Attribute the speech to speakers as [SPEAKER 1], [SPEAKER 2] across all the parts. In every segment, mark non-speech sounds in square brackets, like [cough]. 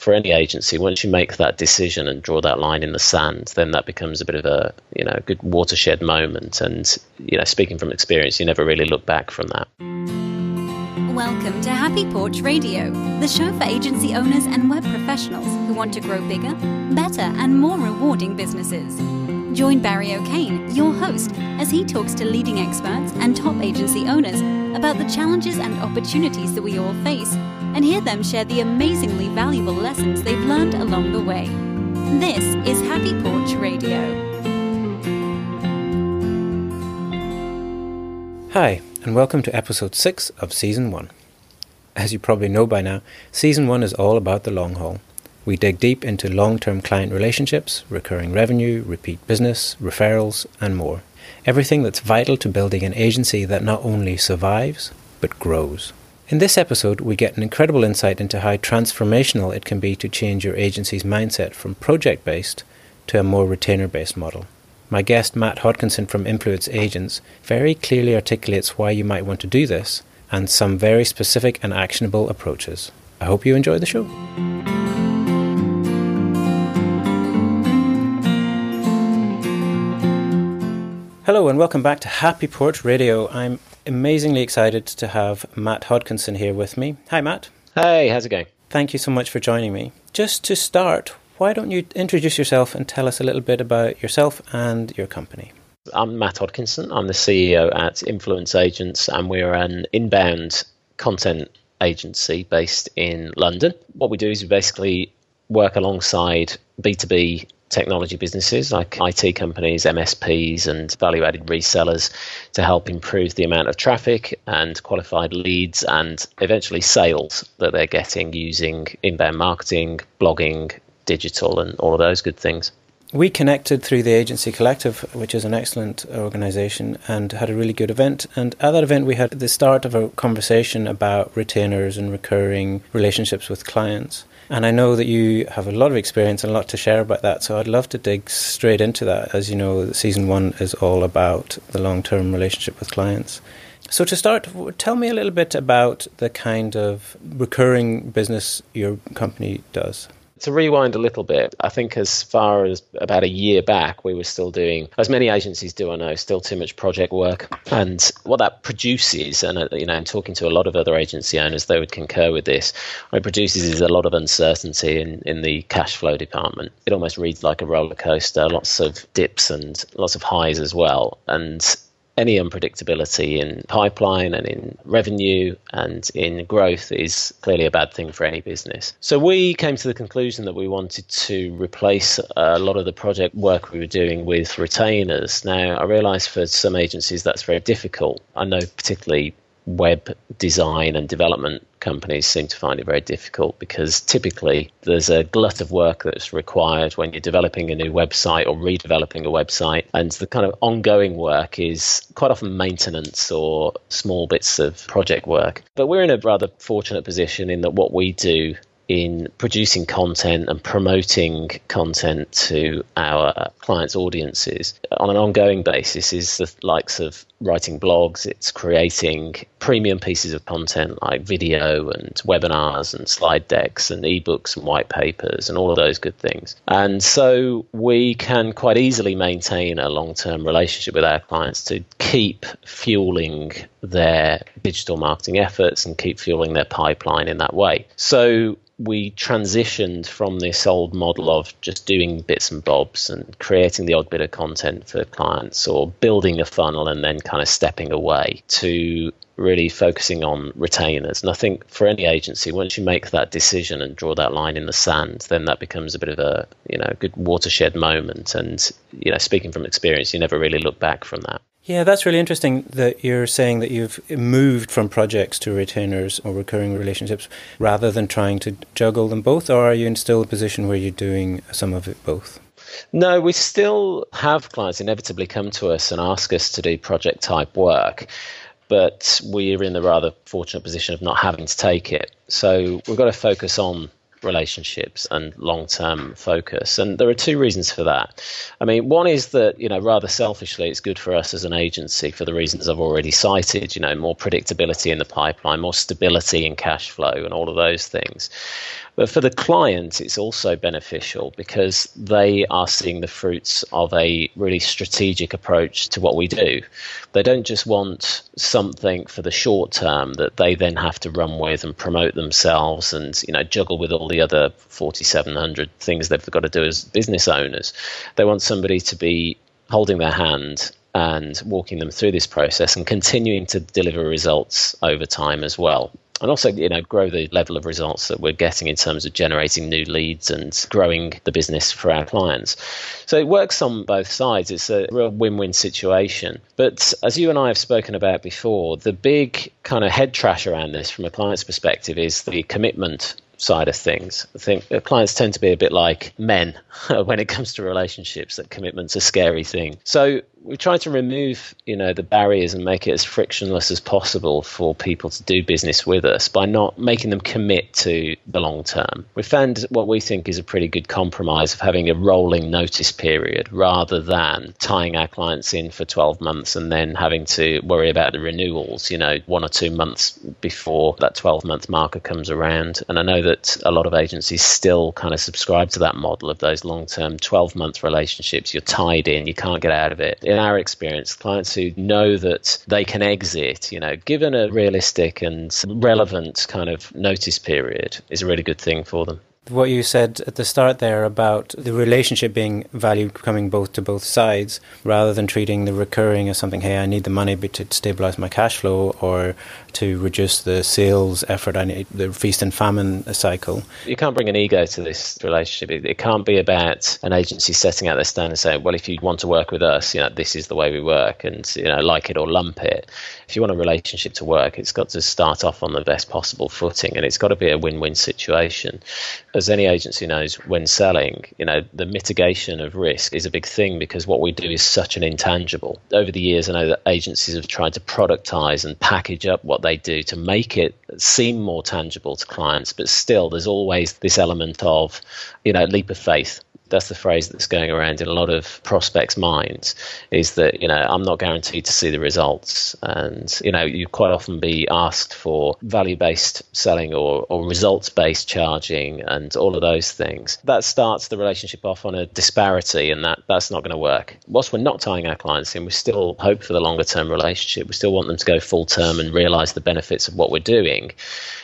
[SPEAKER 1] for any agency, once you make that decision and draw that line in the sand, then that becomes a bit of a you know good watershed moment. And you know, speaking from experience, you never really look back from that.
[SPEAKER 2] Welcome to Happy Porch Radio, the show for agency owners and web professionals who want to grow bigger, better, and more rewarding businesses. Join Barry O'Kane, your host, as he talks to leading experts and top agency owners about the challenges and opportunities that we all face and hear them share the amazingly valuable lessons they've learned along the way. This is Happy Porch Radio.
[SPEAKER 3] Hi, and welcome to episode 6 of season 1. As you probably know by now, season 1 is all about the long haul. We dig deep into long term client relationships, recurring revenue, repeat business, referrals, and more. Everything that's vital to building an agency that not only survives, but grows. In this episode, we get an incredible insight into how transformational it can be to change your agency's mindset from project based to a more retainer based model. My guest, Matt Hodkinson from Influence Agents, very clearly articulates why you might want to do this and some very specific and actionable approaches. I hope you enjoy the show. Hello and welcome back to Happy Porch Radio. I'm amazingly excited to have Matt Hodkinson here with me. Hi, Matt.
[SPEAKER 1] Hey, how's it going?
[SPEAKER 3] Thank you so much for joining me. Just to start, why don't you introduce yourself and tell us a little bit about yourself and your company?
[SPEAKER 1] I'm Matt Hodkinson. I'm the CEO at Influence Agents, and we're an inbound content agency based in London. What we do is we basically work alongside B2B technology businesses like IT companies, MSPs, and value added resellers to help improve the amount of traffic and qualified leads and eventually sales that they're getting using inbound marketing, blogging, digital, and all of those good things.
[SPEAKER 3] We connected through the Agency Collective, which is an excellent organization, and had a really good event. And at that event, we had the start of a conversation about retainers and recurring relationships with clients. And I know that you have a lot of experience and a lot to share about that. So I'd love to dig straight into that. As you know, season one is all about the long term relationship with clients. So, to start, tell me a little bit about the kind of recurring business your company does
[SPEAKER 1] to rewind a little bit, I think as far as about a year back, we were still doing, as many agencies do, I know, still too much project work. And what that produces, and uh, you know, I'm talking to a lot of other agency owners, they would concur with this. What it produces is a lot of uncertainty in, in the cash flow department. It almost reads like a roller coaster, lots of dips and lots of highs as well. And any unpredictability in pipeline and in revenue and in growth is clearly a bad thing for any business. So we came to the conclusion that we wanted to replace a lot of the project work we were doing with retainers. Now, I realize for some agencies that's very difficult. I know particularly web design and development companies seem to find it very difficult because typically there's a glut of work that's required when you're developing a new website or redeveloping a website. And the kind of ongoing work is quite often maintenance or small bits of project work. But we're in a rather fortunate position in that what we do in producing content and promoting content to our clients' audiences on an ongoing basis is the likes of writing blogs, it's creating premium pieces of content like video and webinars and slide decks and ebooks and white papers and all of those good things. And so we can quite easily maintain a long term relationship with our clients to keep fueling their digital marketing efforts and keep fueling their pipeline in that way. So we transitioned from this old model of just doing bits and bobs and creating the odd bit of content for clients or building a funnel and then kind of stepping away to really focusing on retainers. And I think for any agency, once you make that decision and draw that line in the sand, then that becomes a bit of a you know good watershed moment. And you know, speaking from experience, you never really look back from that.
[SPEAKER 3] Yeah, that's really interesting that you're saying that you've moved from projects to retainers or recurring relationships rather than trying to juggle them both, or are you in still a position where you're doing some of it both?
[SPEAKER 1] No, we still have clients inevitably come to us and ask us to do project type work, but we're in the rather fortunate position of not having to take it. So we've got to focus on relationships and long term focus. And there are two reasons for that. I mean, one is that, you know, rather selfishly, it's good for us as an agency for the reasons I've already cited, you know, more predictability in the pipeline, more stability in cash flow, and all of those things. But for the client, it's also beneficial because they are seeing the fruits of a really strategic approach to what we do. They don't just want something for the short term that they then have to run with and promote themselves and you know juggle with all the other 4700 things they've got to do as business owners. They want somebody to be holding their hand and walking them through this process and continuing to deliver results over time as well. And also you know grow the level of results that we're getting in terms of generating new leads and growing the business for our clients. So it works on both sides. It's a real win-win situation. But as you and I have spoken about before the big kind of head trash around this from a client's perspective is the commitment side of things. I think uh, clients tend to be a bit like men [laughs] when it comes to relationships, that commitment's a scary thing. So we try to remove, you know, the barriers and make it as frictionless as possible for people to do business with us by not making them commit to the long term. We found what we think is a pretty good compromise of having a rolling notice period rather than tying our clients in for 12 months and then having to worry about the renewals, you know, one or two months before that 12 month marker comes around. And I know that a lot of agencies still kind of subscribe to that model of those long term 12 month relationships. You're tied in, you can't get out of it in our experience, clients who know that they can exit, you know, given a realistic and relevant kind of notice period, is a really good thing for them
[SPEAKER 3] what you said at the start there about the relationship being value coming both to both sides rather than treating the recurring as something hey i need the money to stabilize my cash flow or to reduce the sales effort i need the feast and famine cycle.
[SPEAKER 1] You can't bring an ego to this relationship. It, it can't be about an agency setting out their stand and saying well if you want to work with us you know this is the way we work and you know like it or lump it. If you want a relationship to work it's got to start off on the best possible footing and it's got to be a win-win situation as any agency knows when selling, you know, the mitigation of risk is a big thing because what we do is such an intangible. Over the years, I know that agencies have tried to productize and package up what they do to make it seem more tangible to clients, but still, there's always this element of, you know, leap of faith that's the phrase that's going around in a lot of prospects' minds is that you know I'm not guaranteed to see the results, and you know you quite often be asked for value-based selling or, or results-based charging and all of those things. That starts the relationship off on a disparity, and that that's not going to work. Whilst we're not tying our clients in, we still hope for the longer-term relationship. We still want them to go full term and realise the benefits of what we're doing,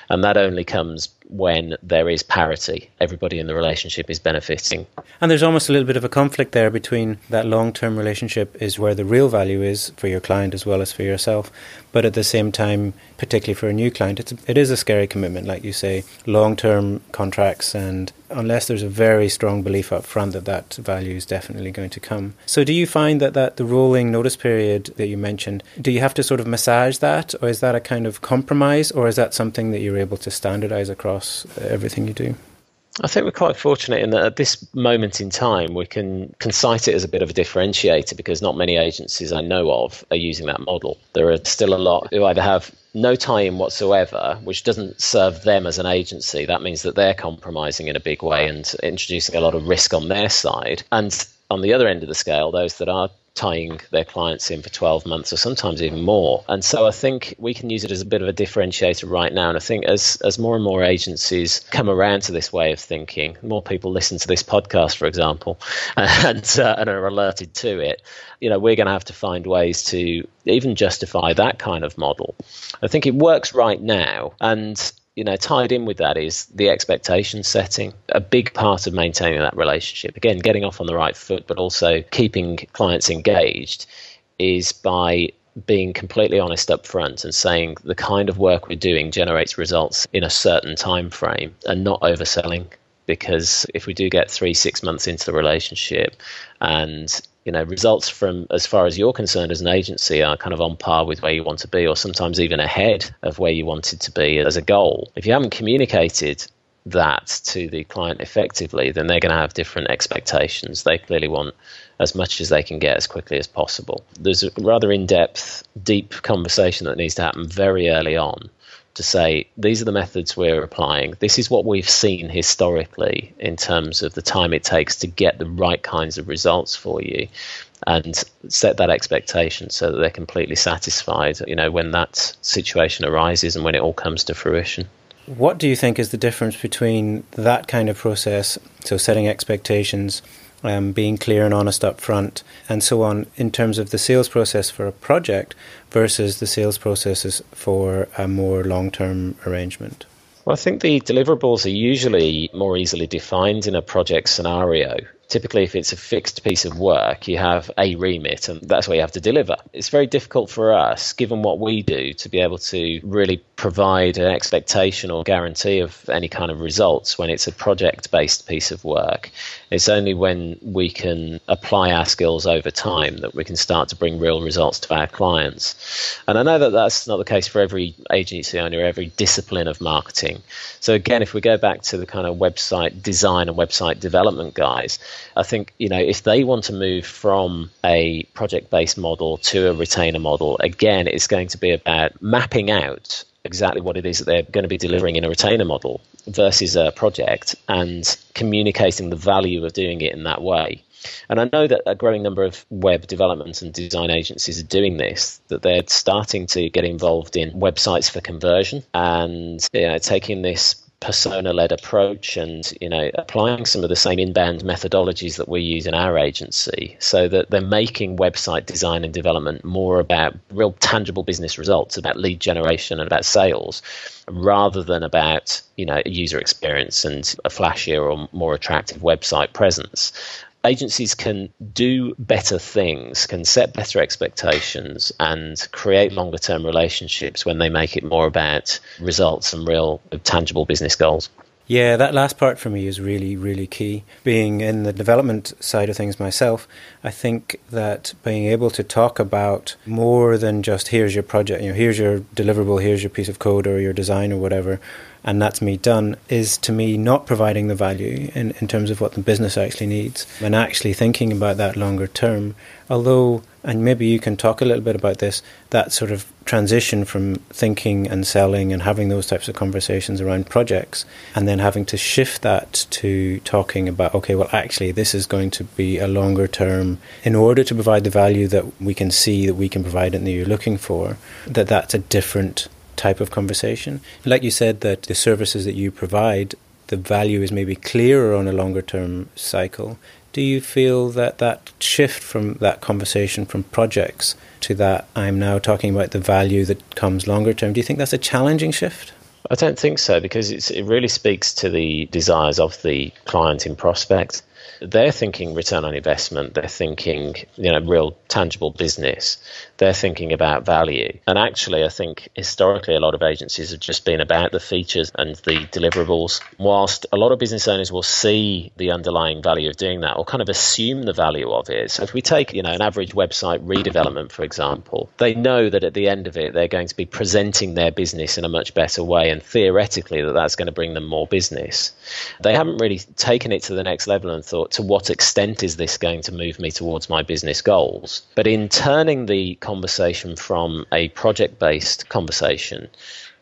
[SPEAKER 1] and that only comes when there is parity. Everybody in the relationship is benefiting.
[SPEAKER 3] And there's almost a little bit of a conflict there between that long term relationship is where the real value is for your client as well as for yourself. But at the same time, particularly for a new client, it's, it is a scary commitment, like you say, long term contracts. And unless there's a very strong belief up front that that value is definitely going to come. So, do you find that, that the rolling notice period that you mentioned, do you have to sort of massage that, or is that a kind of compromise, or is that something that you're able to standardize across everything you do?
[SPEAKER 1] I think we're quite fortunate in that at this moment in time, we can, can cite it as a bit of a differentiator because not many agencies I know of are using that model. There are still a lot who either have no tie in whatsoever, which doesn't serve them as an agency. That means that they're compromising in a big way and introducing a lot of risk on their side. And on the other end of the scale, those that are tying their clients in for 12 months or sometimes even more. And so I think we can use it as a bit of a differentiator right now. And I think as, as more and more agencies come around to this way of thinking, more people listen to this podcast, for example, [laughs] and, uh, and are alerted to it, you know, we're going to have to find ways to even justify that kind of model. I think it works right now. And you know, tied in with that is the expectation setting. A big part of maintaining that relationship, again, getting off on the right foot, but also keeping clients engaged, is by being completely honest up front and saying the kind of work we're doing generates results in a certain time frame and not overselling because if we do get three six months into the relationship and you know results from as far as you're concerned as an agency are kind of on par with where you want to be or sometimes even ahead of where you wanted to be as a goal. If you haven't communicated that to the client effectively then they're going to have different expectations. They clearly want as much as they can get as quickly as possible. There's a rather in-depth deep conversation that needs to happen very early on to say these are the methods we're applying. This is what we've seen historically in terms of the time it takes to get the right kinds of results for you and set that expectation so that they're completely satisfied you know when that situation arises and when it all comes to fruition
[SPEAKER 3] what do you think is the difference between that kind of process so setting expectations um, being clear and honest up front, and so on, in terms of the sales process for a project versus the sales processes for a more long term arrangement?
[SPEAKER 1] Well, I think the deliverables are usually more easily defined in a project scenario typically if it's a fixed piece of work you have a remit and that's what you have to deliver it's very difficult for us given what we do to be able to really provide an expectation or guarantee of any kind of results when it's a project based piece of work. It's only when we can apply our skills over time that we can start to bring real results to our clients. And i know that that's not the case for every agency owner every discipline of marketing. So again if we go back to the kind of website design and website development guys I think you know if they want to move from a project-based model to a retainer model, again, it's going to be about mapping out exactly what it is that they're going to be delivering in a retainer model versus a project and communicating the value of doing it in that way. And I know that a growing number of web development and design agencies are doing this, that they're starting to get involved in websites for conversion and you know, taking this persona led approach and you know applying some of the same inbound methodologies that we use in our agency so that they're making website design and development more about real tangible business results about lead generation and about sales rather than about you know user experience and a flashier or more attractive website presence agencies can do better things, can set better expectations, and create longer term relationships when they make it more about results and real tangible business goals.
[SPEAKER 3] Yeah, that last part for me is really, really key. Being in the development side of things myself, I think that being able to talk about more than just here's your project, you know, here's your deliverable, here's your piece of code or your design or whatever, and that's me done, is to me not providing the value in, in terms of what the business actually needs and actually thinking about that longer term. Although, and maybe you can talk a little bit about this, that sort of transition from thinking and selling and having those types of conversations around projects and then having to shift that to talking about, okay, well, actually, this is going to be a longer term in order to provide the value that we can see that we can provide and that you're looking for, that that's a different type of conversation. Like you said, that the services that you provide, the value is maybe clearer on a longer term cycle. Do you feel that that shift from that conversation from projects to that I'm now talking about the value that comes longer term, do you think that's a challenging shift?
[SPEAKER 1] I don't think so because it really speaks to the desires of the client in prospect they're thinking return on investment. They're thinking, you know, real tangible business. They're thinking about value. And actually, I think historically, a lot of agencies have just been about the features and the deliverables. Whilst a lot of business owners will see the underlying value of doing that or kind of assume the value of it. So if we take, you know, an average website redevelopment, for example, they know that at the end of it, they're going to be presenting their business in a much better way. And theoretically, that that's going to bring them more business. They haven't really taken it to the next level and thought, to what extent is this going to move me towards my business goals? But in turning the conversation from a project based conversation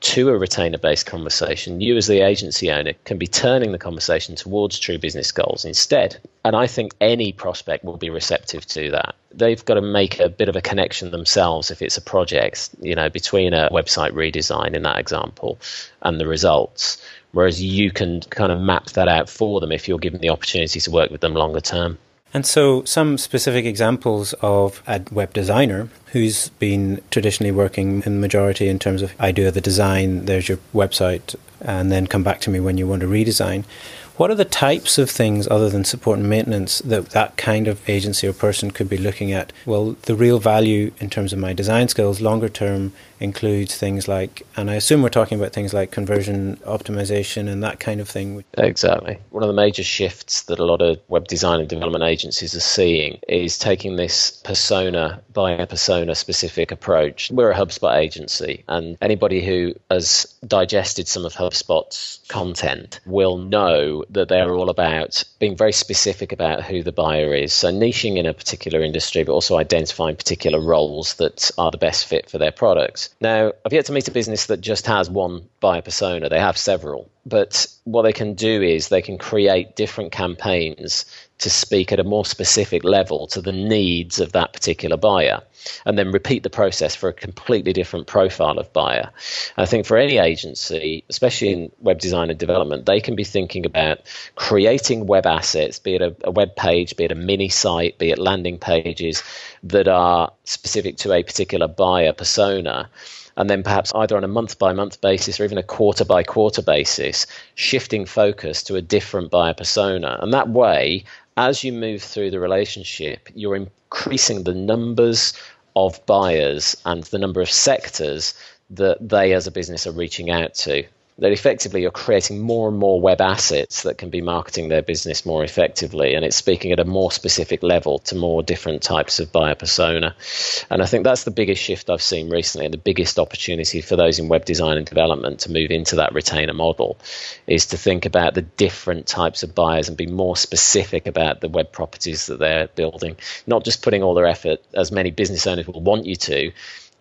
[SPEAKER 1] to a retainer based conversation, you as the agency owner can be turning the conversation towards true business goals instead. And I think any prospect will be receptive to that. They've got to make a bit of a connection themselves if it's a project, you know, between a website redesign in that example and the results whereas you can kind of map that out for them if you're given the opportunity to work with them longer term.
[SPEAKER 3] And so, some specific examples of a web designer who's been traditionally working in the majority in terms of I do the design, there's your website, and then come back to me when you want to redesign. What are the types of things other than support and maintenance that that kind of agency or person could be looking at? Well, the real value in terms of my design skills longer term includes things like, and I assume we're talking about things like conversion optimization and that kind of thing.
[SPEAKER 1] Exactly. One of the major shifts that a lot of web design and development agencies are seeing is taking this persona by persona specific approach. We're a HubSpot agency, and anybody who has digested some of HubSpot's content will know that they're all about being very specific about who the buyer is. So, niching in a particular industry, but also identifying particular roles that are the best fit for their products. Now, I've yet to meet a business that just has one buyer persona, they have several. But what they can do is they can create different campaigns to speak at a more specific level to the needs of that particular buyer and then repeat the process for a completely different profile of buyer. I think for any agency, especially in web design and development, they can be thinking about creating web assets, be it a, a web page, be it a mini site, be it landing pages that are specific to a particular buyer persona and then perhaps either on a month by month basis or even a quarter by quarter basis, shifting focus to a different buyer persona. And that way, as you move through the relationship, you're increasing the numbers of buyers and the number of sectors that they as a business are reaching out to that effectively you're creating more and more web assets that can be marketing their business more effectively and it's speaking at a more specific level to more different types of buyer persona. And i think that's the biggest shift i've seen recently and the biggest opportunity for those in web design and development to move into that retainer model is to think about the different types of buyers and be more specific about the web properties that they're building not just putting all their effort as many business owners will want you to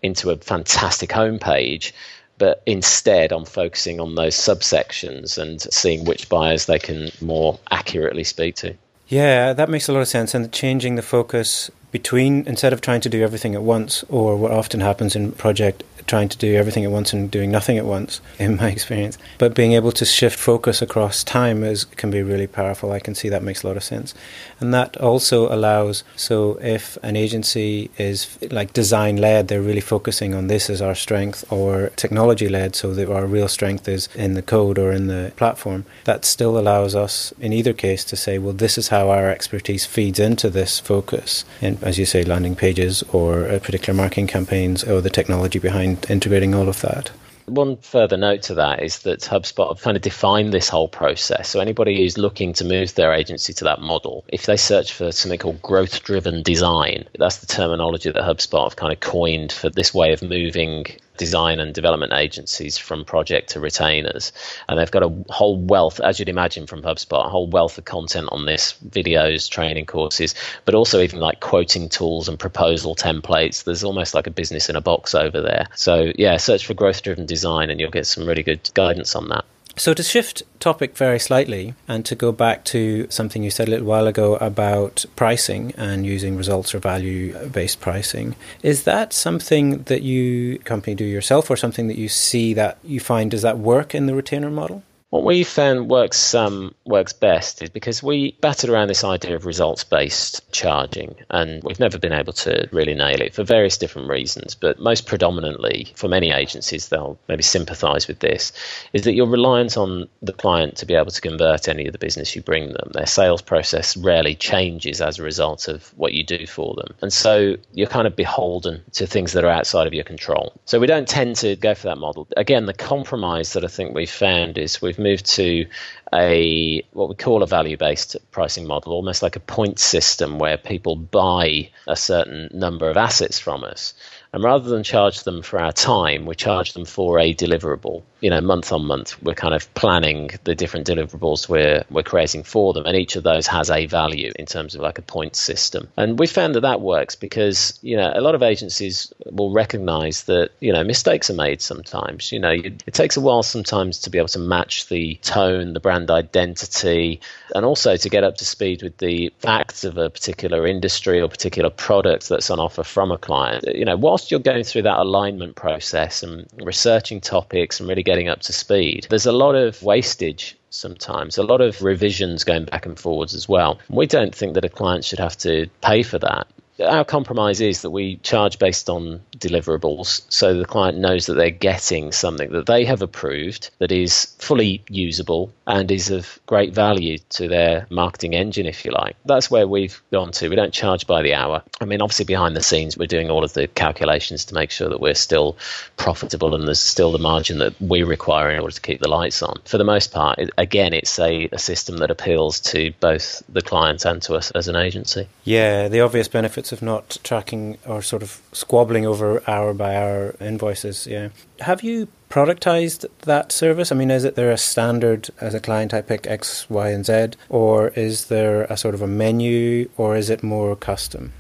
[SPEAKER 1] into a fantastic homepage but instead I'm focusing on those subsections and seeing which buyers they can more accurately speak to.
[SPEAKER 3] Yeah, that makes a lot of sense. And changing the focus between, instead of trying to do everything at once, or what often happens in project trying to do everything at once and doing nothing at once, in my [laughs] experience. But being able to shift focus across time is can be really powerful. I can see that makes a lot of sense, and that also allows. So if an agency is like design led, they're really focusing on this as our strength, or technology led, so that our real strength is in the code or in the platform. That still allows us, in either case, to say, well, this is how our expertise feeds into this focus, and as you say, landing pages or uh, particular marketing campaigns or the technology behind integrating all of that.
[SPEAKER 1] One further note to that is that HubSpot have kind of defined this whole process. So anybody who's looking to move their agency to that model, if they search for something called growth driven design, that's the terminology that HubSpot have kind of coined for this way of moving design and development agencies from project to retainers. And they've got a whole wealth, as you'd imagine from HubSpot, a whole wealth of content on this videos, training courses, but also even like quoting tools and proposal templates. There's almost like a business in a box over there. So, yeah, search for growth driven design and you'll get some really good guidance on that.
[SPEAKER 3] So, to shift topic very slightly and to go back to something you said a little while ago about pricing and using results or value based pricing, is that something that you company do yourself or something that you see that you find does that work in the retainer model?
[SPEAKER 1] What we found works um, works best is because we battered around this idea of results based charging, and we've never been able to really nail it for various different reasons. But most predominantly, for many agencies, they'll maybe sympathise with this, is that you're reliant on the client to be able to convert any of the business you bring them. Their sales process rarely changes as a result of what you do for them, and so you're kind of beholden to things that are outside of your control. So we don't tend to go for that model. Again, the compromise that I think we've found is we've moved to a what we call a value based pricing model, almost like a point system where people buy a certain number of assets from us. And rather than charge them for our time, we charge them for a deliverable. You know, month on month, we're kind of planning the different deliverables we're we're creating for them, and each of those has a value in terms of like a point system. And we found that that works because you know a lot of agencies will recognise that you know mistakes are made sometimes. You know, it takes a while sometimes to be able to match the tone, the brand identity, and also to get up to speed with the facts of a particular industry or particular product that's on offer from a client. You know, whilst you're going through that alignment process and researching topics and really getting up to speed, there's a lot of wastage sometimes, a lot of revisions going back and forwards as well. We don't think that a client should have to pay for that our compromise is that we charge based on deliverables. So the client knows that they're getting something that they have approved that is fully usable and is of great value to their marketing engine if you like. That's where we've gone to. We don't charge by the hour. I mean obviously behind the scenes we're doing all of the calculations to make sure that we're still profitable and there's still the margin that we require in order to keep the lights on. For the most part again it's a, a system that appeals to both the client and to us as an agency.
[SPEAKER 3] Yeah the obvious benefits benefits of not tracking or sort of squabbling over hour by hour invoices. Yeah. Have you productized that service? I mean, is it there a standard as a client I pick X, Y, and Z, or is there a sort of a menu, or is it more custom?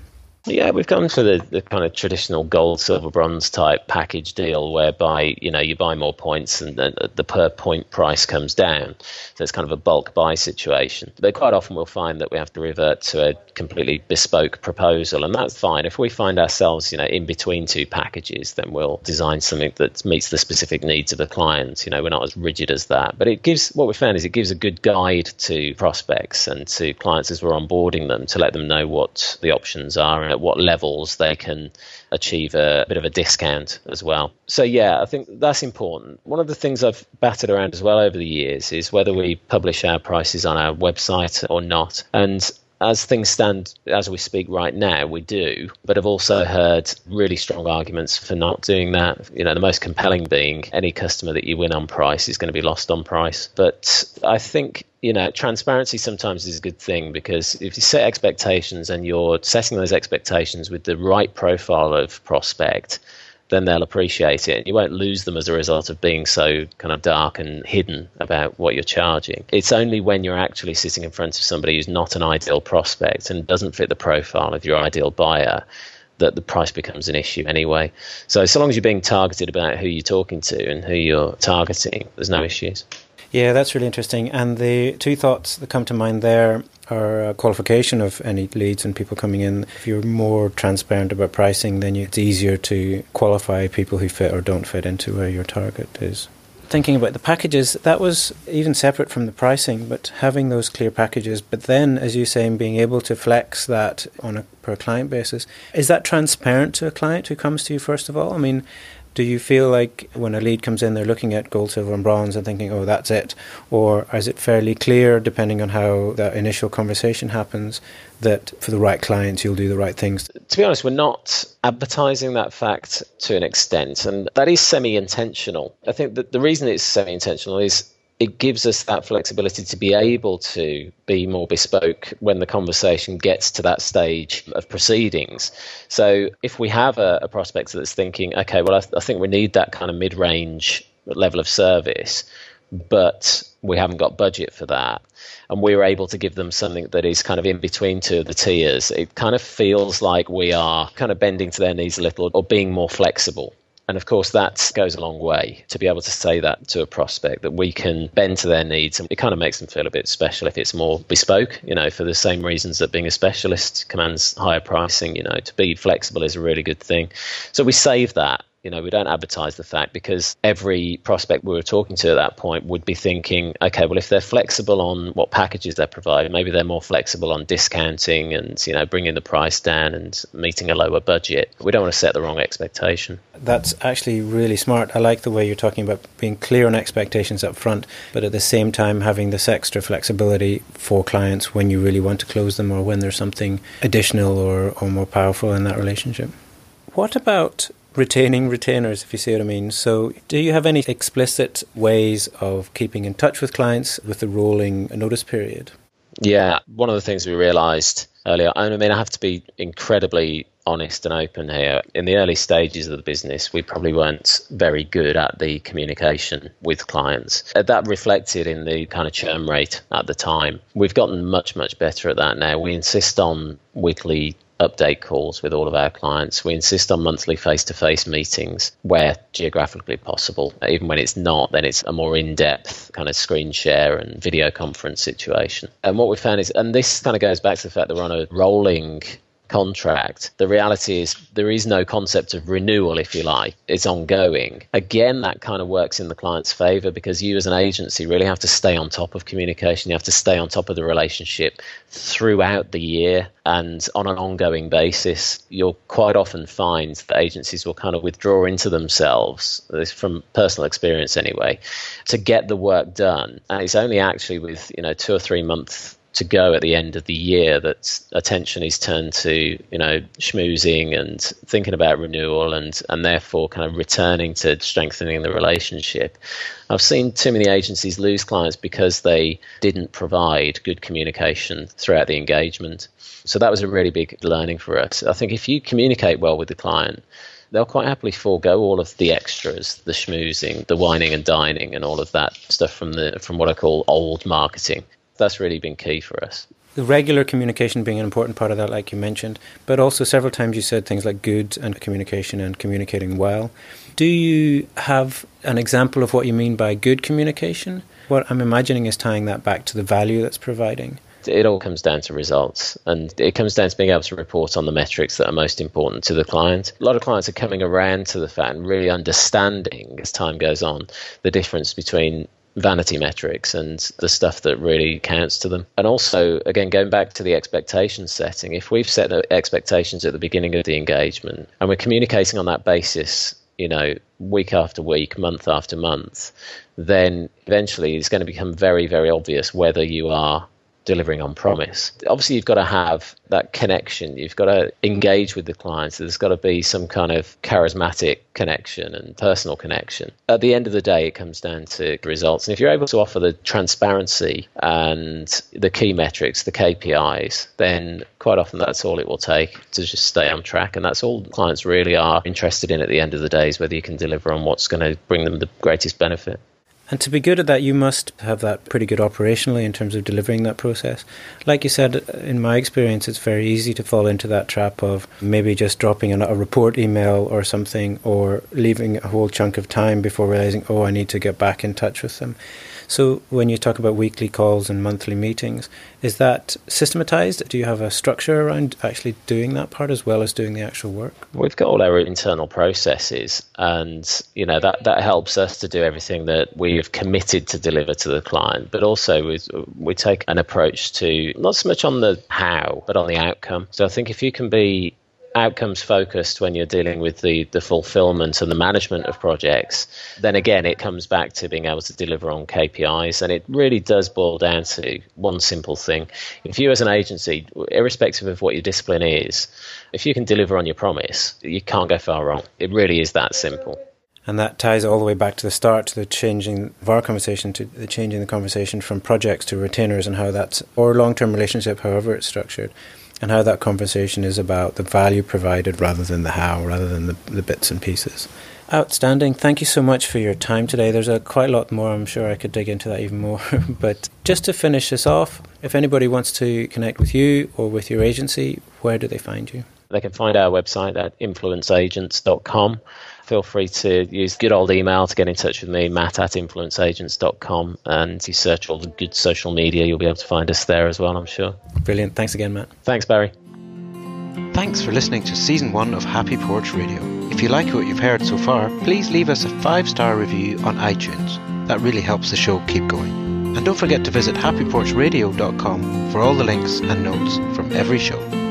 [SPEAKER 1] Yeah, we've gone for the, the kind of traditional gold, silver, bronze type package deal whereby, you know, you buy more points and the, the per point price comes down. So it's kind of a bulk buy situation. But quite often we'll find that we have to revert to a completely bespoke proposal, and that's fine. If we find ourselves, you know, in between two packages, then we'll design something that meets the specific needs of the client. You know, we're not as rigid as that. But it gives, what we found is it gives a good guide to prospects and to clients as we're onboarding them to let them know what the options are at what levels they can achieve a bit of a discount as well. So, yeah, I think that's important. One of the things I've batted around as well over the years is whether we publish our prices on our website or not. And as things stand as we speak right now, we do, but I've also heard really strong arguments for not doing that. You know, the most compelling being any customer that you win on price is going to be lost on price. But I think you know, transparency sometimes is a good thing because if you set expectations and you're setting those expectations with the right profile of prospect, then they'll appreciate it. You won't lose them as a result of being so kind of dark and hidden about what you're charging. It's only when you're actually sitting in front of somebody who's not an ideal prospect and doesn't fit the profile of your ideal buyer that the price becomes an issue anyway. So, so long as you're being targeted about who you're talking to and who you're targeting, there's no issues.
[SPEAKER 3] Yeah, that's really interesting. And the two thoughts that come to mind there are a uh, qualification of any leads and people coming in. If you're more transparent about pricing, then it's easier to qualify people who fit or don't fit into where your target is. Thinking about the packages, that was even separate from the pricing, but having those clear packages, but then, as you say, being able to flex that on a per client basis. Is that transparent to a client who comes to you, first of all? I mean, do you feel like when a lead comes in, they're looking at gold, silver, and bronze and thinking, oh, that's it? Or is it fairly clear, depending on how that initial conversation happens, that for the right clients, you'll do the right things?
[SPEAKER 1] To be honest, we're not advertising that fact to an extent, and that is semi intentional. I think that the reason it's semi intentional is it gives us that flexibility to be able to be more bespoke when the conversation gets to that stage of proceedings. So if we have a, a prospect that's thinking, okay, well, I, th- I think we need that kind of mid range level of service, but we haven't got budget for that. And we are able to give them something that is kind of in between two of the tiers. It kind of feels like we are kind of bending to their needs a little or being more flexible and of course, that goes a long way to be able to say that to a prospect that we can bend to their needs. And it kind of makes them feel a bit special if it's more bespoke, you know, for the same reasons that being a specialist commands higher pricing, you know, to be flexible is a really good thing. So we save that you know, we don't advertise the fact because every prospect we were talking to at that point would be thinking, okay, well, if they're flexible on what packages they provide, maybe they're more flexible on discounting and, you know, bringing the price down and meeting a lower budget. We don't want to set the wrong expectation.
[SPEAKER 3] That's actually really smart. I like the way you're talking about being clear on expectations up front, but at the same time having this extra flexibility for clients when you really want to close them or when there's something additional or, or more powerful in that relationship. What about retaining retainers, if you see what I mean. So, do you have any explicit ways of keeping in touch with clients with the rolling notice period?
[SPEAKER 1] Yeah, one of the things we realised earlier, I mean, I have to be incredibly honest and open here. In the early stages of the business, we probably weren't very good at the communication with clients. Uh, that reflected in the kind of churn rate at the time. We've gotten much, much better at that now. We insist on weekly update calls with all of our clients. We insist on monthly face to face meetings where geographically possible. Even when it's not, then it's a more in depth kind of screen share and video conference situation. And what we found is, and this kind of goes back to the fact that we're on a rolling contract. The reality is there is no concept of renewal, if you like. It's ongoing. Again, that kind of works in the client's favor because you as an agency really have to stay on top of communication. You have to stay on top of the relationship throughout the year and on an ongoing basis. You'll quite often find that agencies will kind of withdraw into themselves, from personal experience anyway, to get the work done. And it's only actually with, you know, two or three months to go at the end of the year that attention is turned to you know schmoozing and thinking about renewal and and therefore kind of returning to strengthening the relationship. I've seen too many agencies lose clients because they didn't provide good communication throughout the engagement. So that was a really big learning for us. I think if you communicate well with the client they'll quite happily forego all of the extras, the schmoozing, the wining and dining, and all of that stuff from the from what I call old marketing. That's really been key for us.
[SPEAKER 3] The regular communication being an important part of that, like you mentioned, but also several times you said things like good and communication and communicating well. Do you have an example of what you mean by good communication? What I'm imagining is tying that back to the value that's providing
[SPEAKER 1] it all comes down to results and it comes down to being able to report on the metrics that are most important to the client. A lot of clients are coming around to the fact and really understanding as time goes on the difference between vanity metrics and the stuff that really counts to them. And also, again, going back to the expectation setting, if we've set the expectations at the beginning of the engagement and we're communicating on that basis, you know, week after week, month after month, then eventually it's going to become very, very obvious whether you are delivering on promise. Obviously, you've got to have that connection. You've got to engage with the clients. There's got to be some kind of charismatic connection and personal connection. At the end of the day, it comes down to results. And if you're able to offer the transparency and the key metrics, the KPIs, then quite often that's all it will take to just stay on track. And that's all clients really are interested in at the end of the day is whether you can deliver on what's going to bring them the greatest benefit.
[SPEAKER 3] And to be good at that, you must have that pretty good operationally in terms of delivering that process. Like you said, in my experience, it's very easy to fall into that trap of maybe just dropping a report email or something, or leaving a whole chunk of time before realizing, oh, I need to get back in touch with them. So when you talk about weekly calls and monthly meetings, is that systematized? Do you have a structure around actually doing that part as well as doing the actual work?
[SPEAKER 1] We've got all our internal processes, and you know that that helps us to do everything that we've committed to deliver to the client. But also we we take an approach to not so much on the how, but on the outcome. So I think if you can be outcomes focused when you're dealing with the, the fulfillment and the management of projects, then again, it comes back to being able to deliver on KPIs. And it really does boil down to one simple thing. If you, as an agency, irrespective of what your discipline is, if you can deliver on your promise, you can't go far wrong. It really is that simple.
[SPEAKER 3] And that ties all the way back to the start, to the changing of our conversation, to the changing the conversation from projects to retainers and how that's, or long term relationship, however it's structured and how that conversation is about the value provided rather than the how, rather than the, the bits and pieces. Outstanding. Thank you so much for your time today. There's a quite a lot more. I'm sure I could dig into that even more. [laughs] but just to finish this off, if anybody wants to connect with you or with your agency, where do they find you?
[SPEAKER 1] They can find our website at influenceagents.com feel free to use good old email to get in touch with me, matt at influenceagents.com. And you search all the good social media, you'll be able to find us there as well, I'm sure.
[SPEAKER 3] Brilliant. Thanks again, Matt.
[SPEAKER 1] Thanks, Barry.
[SPEAKER 3] Thanks for listening to season one of Happy Porch Radio. If you like what you've heard so far, please leave us a five star review on iTunes. That really helps the show keep going. And don't forget to visit happyporchradio.com for all the links and notes from every show.